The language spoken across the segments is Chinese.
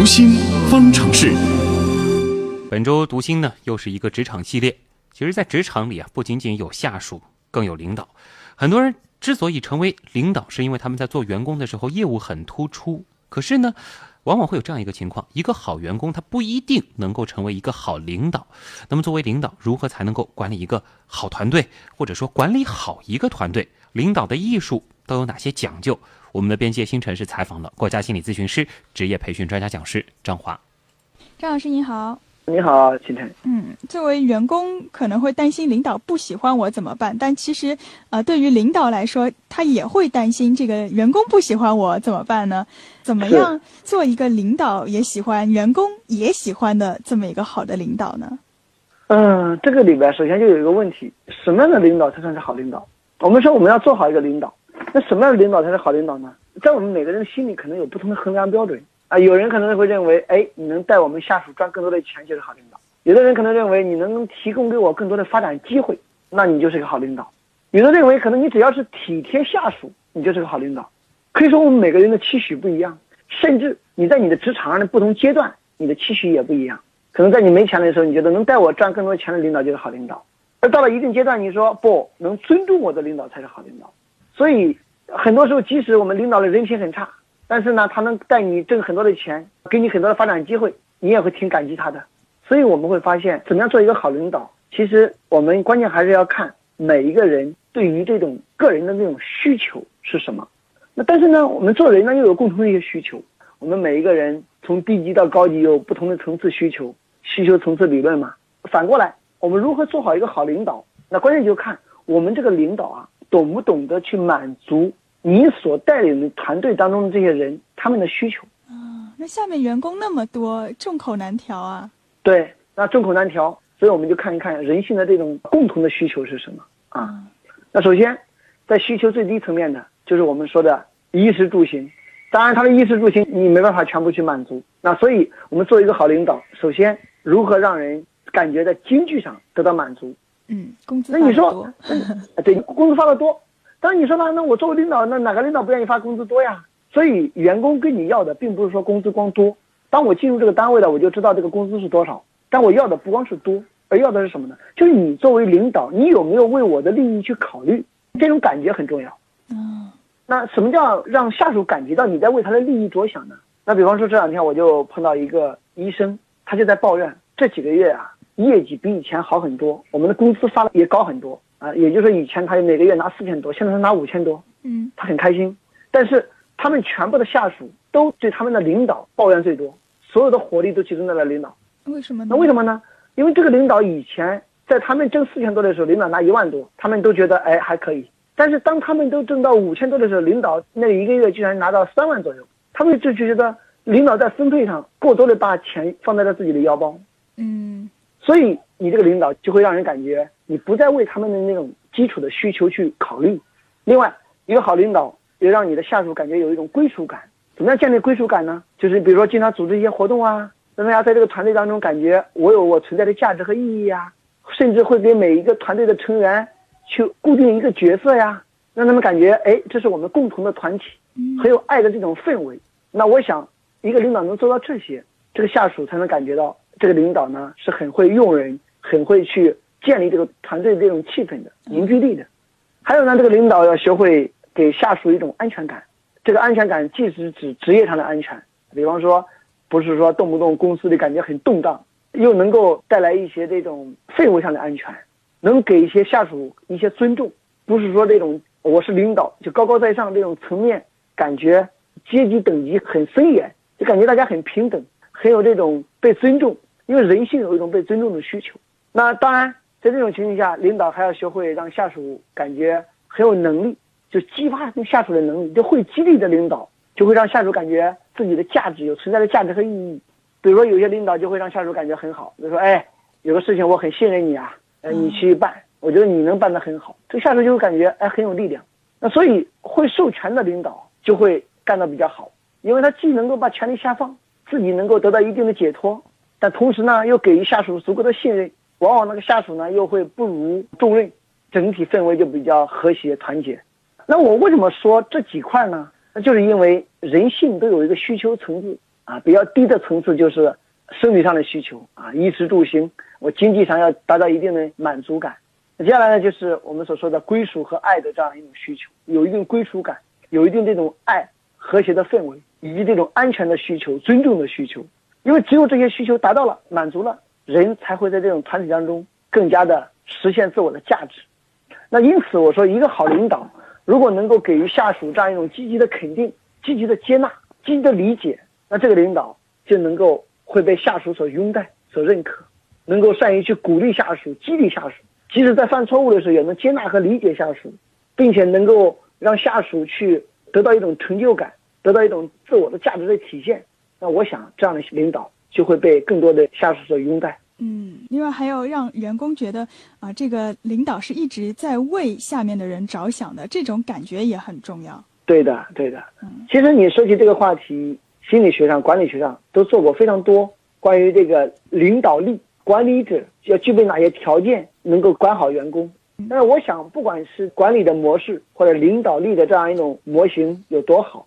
读心方程式。本周读心呢，又是一个职场系列。其实，在职场里啊，不仅仅有下属，更有领导。很多人之所以成为领导，是因为他们在做员工的时候业务很突出。可是呢，往往会有这样一个情况：一个好员工，他不一定能够成为一个好领导。那么，作为领导，如何才能够管理一个好团队，或者说管理好一个团队？领导的艺术都有哪些讲究？我们的边界新城市采访了国家心理咨询师、职业培训专家讲师张华。张老师您好，你好，秦晨。嗯，作为员工可能会担心领导不喜欢我怎么办？但其实，呃，对于领导来说，他也会担心这个员工不喜欢我怎么办呢？怎么样做一个领导也喜欢、员工也喜欢的这么一个好的领导呢？嗯，这个里边首先就有一个问题：什么样的领导才算是好领导？我们说我们要做好一个领导。那什么样的领导才是好领导呢？在我们每个人心里可能有不同的衡量标准啊。有人可能会认为，哎，你能带我们下属赚更多的钱就是好领导；有的人可能认为你能提供给我更多的发展机会，那你就是个好领导；有的认为可能你只要是体贴下属，你就是个好领导。可以说我们每个人的期许不一样，甚至你在你的职场上的不同阶段，你的期许也不一样。可能在你没钱的时候，你觉得能带我赚更多钱的领导就是好领导；而到了一定阶段，你说不能尊重我的领导才是好领导。所以，很多时候，即使我们领导的人品很差，但是呢，他能带你挣很多的钱，给你很多的发展机会，你也会挺感激他的。所以我们会发现，怎么样做一个好领导，其实我们关键还是要看每一个人对于这种个人的那种需求是什么。那但是呢，我们做人呢又有共同的一些需求。我们每一个人从低级到高级有不同的层次需求，需求层次理论嘛。反过来，我们如何做好一个好领导？那关键就看我们这个领导啊。懂不懂得去满足你所带领的团队当中的这些人他们的需求啊？那下面员工那么多，众口难调啊。对，那众口难调，所以我们就看一看人性的这种共同的需求是什么啊？那首先，在需求最低层面的，就是我们说的衣食住行。当然，他的衣食住行你没办法全部去满足。那所以，我们做一个好领导，首先如何让人感觉在经济上得到满足？嗯，工资那你说，对，工资发的多，但是你说呢？那我作为领导，那哪个领导不愿意发工资多呀？所以员工跟你要的并不是说工资光多，当我进入这个单位了，我就知道这个工资是多少。但我要的不光是多，而要的是什么呢？就是你作为领导，你有没有为我的利益去考虑？这种感觉很重要。嗯，那什么叫让下属感觉到你在为他的利益着想呢？那比方说这两天我就碰到一个医生，他就在抱怨这几个月啊。业绩比以前好很多，我们的工资发的也高很多啊，也就是说以前他每个月拿四千多，现在他拿五千多，嗯，他很开心。但是他们全部的下属都对他们的领导抱怨最多，所有的火力都集中在了领导。为什么呢？那为什么呢？因为这个领导以前在他们挣四千多的时候，领导拿一万多，他们都觉得哎还可以。但是当他们都挣到五千多的时候，领导那一个月居然拿到三万左右，他们就觉得领导在分配上过多的把钱放在了自己的腰包。嗯。所以你这个领导就会让人感觉你不再为他们的那种基础的需求去考虑。另外，一个好领导也让你的下属感觉有一种归属感。怎么样建立归属感呢？就是比如说经常组织一些活动啊，让大家在这个团队当中感觉我有我存在的价值和意义呀。甚至会给每一个团队的成员去固定一个角色呀，让他们感觉哎，这是我们共同的团体，很有爱的这种氛围。那我想，一个领导能做到这些，这个下属才能感觉到。这个领导呢是很会用人，很会去建立这个团队这种气氛的凝聚力的。还有呢，这个领导要学会给下属一种安全感。这个安全感既是指职业上的安全，比方说，不是说动不动公司里感觉很动荡，又能够带来一些这种氛围上的安全，能给一些下属一些尊重，不是说这种我是领导就高高在上这种层面，感觉阶级等级很森严，就感觉大家很平等，很有这种被尊重。因为人性有一种被尊重的需求，那当然，在这种情况下，领导还要学会让下属感觉很有能力，就激发下属的能力，就会激励的领导，就会让下属感觉自己的价值有存在的价值和意义。比如说，有些领导就会让下属感觉很好，就说：“哎，有个事情我很信任你啊，呃，你去办，我觉得你能办得很好。”这个下属就会感觉哎很有力量。那所以会授权的领导就会干得比较好，因为他既能够把权力下放，自己能够得到一定的解脱。但同时呢，又给予下属足够的信任，往往那个下属呢又会不如重任，整体氛围就比较和谐团结。那我为什么说这几块呢？那就是因为人性都有一个需求层次，啊，比较低的层次就是生理上的需求啊，衣食住行，我经济上要达到一定的满足感。接下来呢，就是我们所说的归属和爱的这样一种需求，有一定归属感，有一定这种爱和谐的氛围，以及这种安全的需求、尊重的需求。因为只有这些需求达到了、满足了，人才会在这种团体当中更加的实现自我的价值。那因此，我说一个好领导，如果能够给予下属这样一种积极的肯定、积极的接纳、积极的理解，那这个领导就能够会被下属所拥戴、所认可，能够善于去鼓励下属、激励下属。即使在犯错误的时候，也能接纳和理解下属，并且能够让下属去得到一种成就感，得到一种自我的价值的体现。那我想，这样的领导就会被更多的下属所拥戴。嗯，另外还要让员工觉得啊，这个领导是一直在为下面的人着想的，这种感觉也很重要。对的，对的。嗯，其实你说起这个话题，心理学上、管理学上都做过非常多关于这个领导力。管理者要具备哪些条件能够管好员工？但是我想，不管是管理的模式或者领导力的这样一种模型有多好，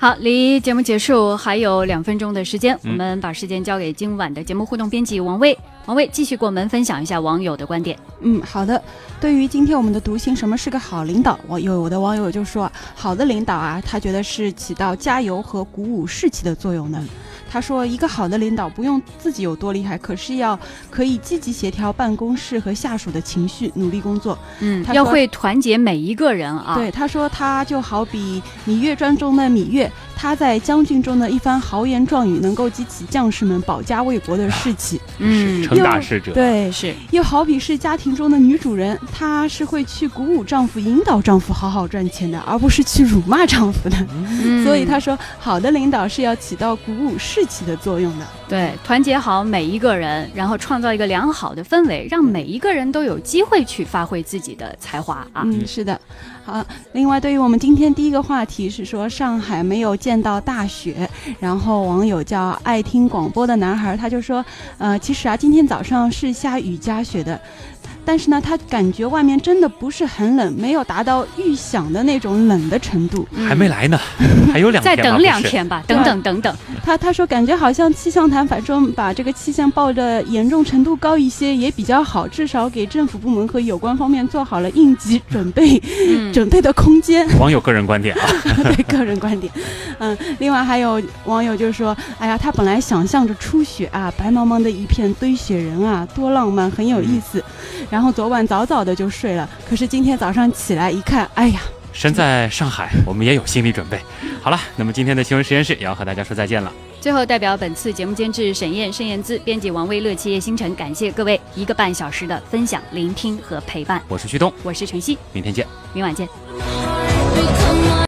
好，离节目结束还有两分钟的时间，我们把时间交给今晚的节目互动编辑王卫。王卫继续给我们分享一下网友的观点。嗯，好的。对于今天我们的读心，什么是个好领导？我有的网友就说，好的领导啊，他觉得是起到加油和鼓舞士气的作用的。他说：“一个好的领导不用自己有多厉害，可是要可以积极协调办公室和下属的情绪，努力工作。嗯，要会团结每一个人啊。对，他说他就好比《芈月传》中的芈月，他在将军中的一番豪言壮语，能够激起将士们保家卫国的士气。嗯，成大事者。对，是。又好比是家庭中的女主人，她是会去鼓舞丈夫、引导丈夫好好赚钱的，而不是去辱骂丈夫的。所以他说，好的领导是要起到鼓舞士。”士气的作用的，对，团结好每一个人，然后创造一个良好的氛围，让每一个人都有机会去发挥自己的才华啊。嗯，是的。好，另外对于我们今天第一个话题是说上海没有见到大雪，然后网友叫爱听广播的男孩他就说，呃，其实啊，今天早上是下雨加雪的。但是呢，他感觉外面真的不是很冷，没有达到预想的那种冷的程度。还没来呢，还有两天再等两天吧，等等等等。他他说感觉好像气象台反正把这个气象报的严重程度高一些也比较好，至少给政府部门和有关方面做好了应急准备，准备的空间。网友个人观点啊，对个人观点。嗯，另外还有网友就说，哎呀，他本来想象着初雪啊，白茫茫的一片堆雪人啊，多浪漫，很有意思。然后昨晚早早的就睡了，可是今天早上起来一看，哎呀，身在上海，我们也有心理准备。好了，那么今天的新闻实验室也要和大家说再见了。最后，代表本次节目监制沈燕、盛燕姿，编辑王威、乐七叶星辰，感谢各位一个半小时的分享、聆听和陪伴。我是旭东，我是晨曦，明天见，明晚见。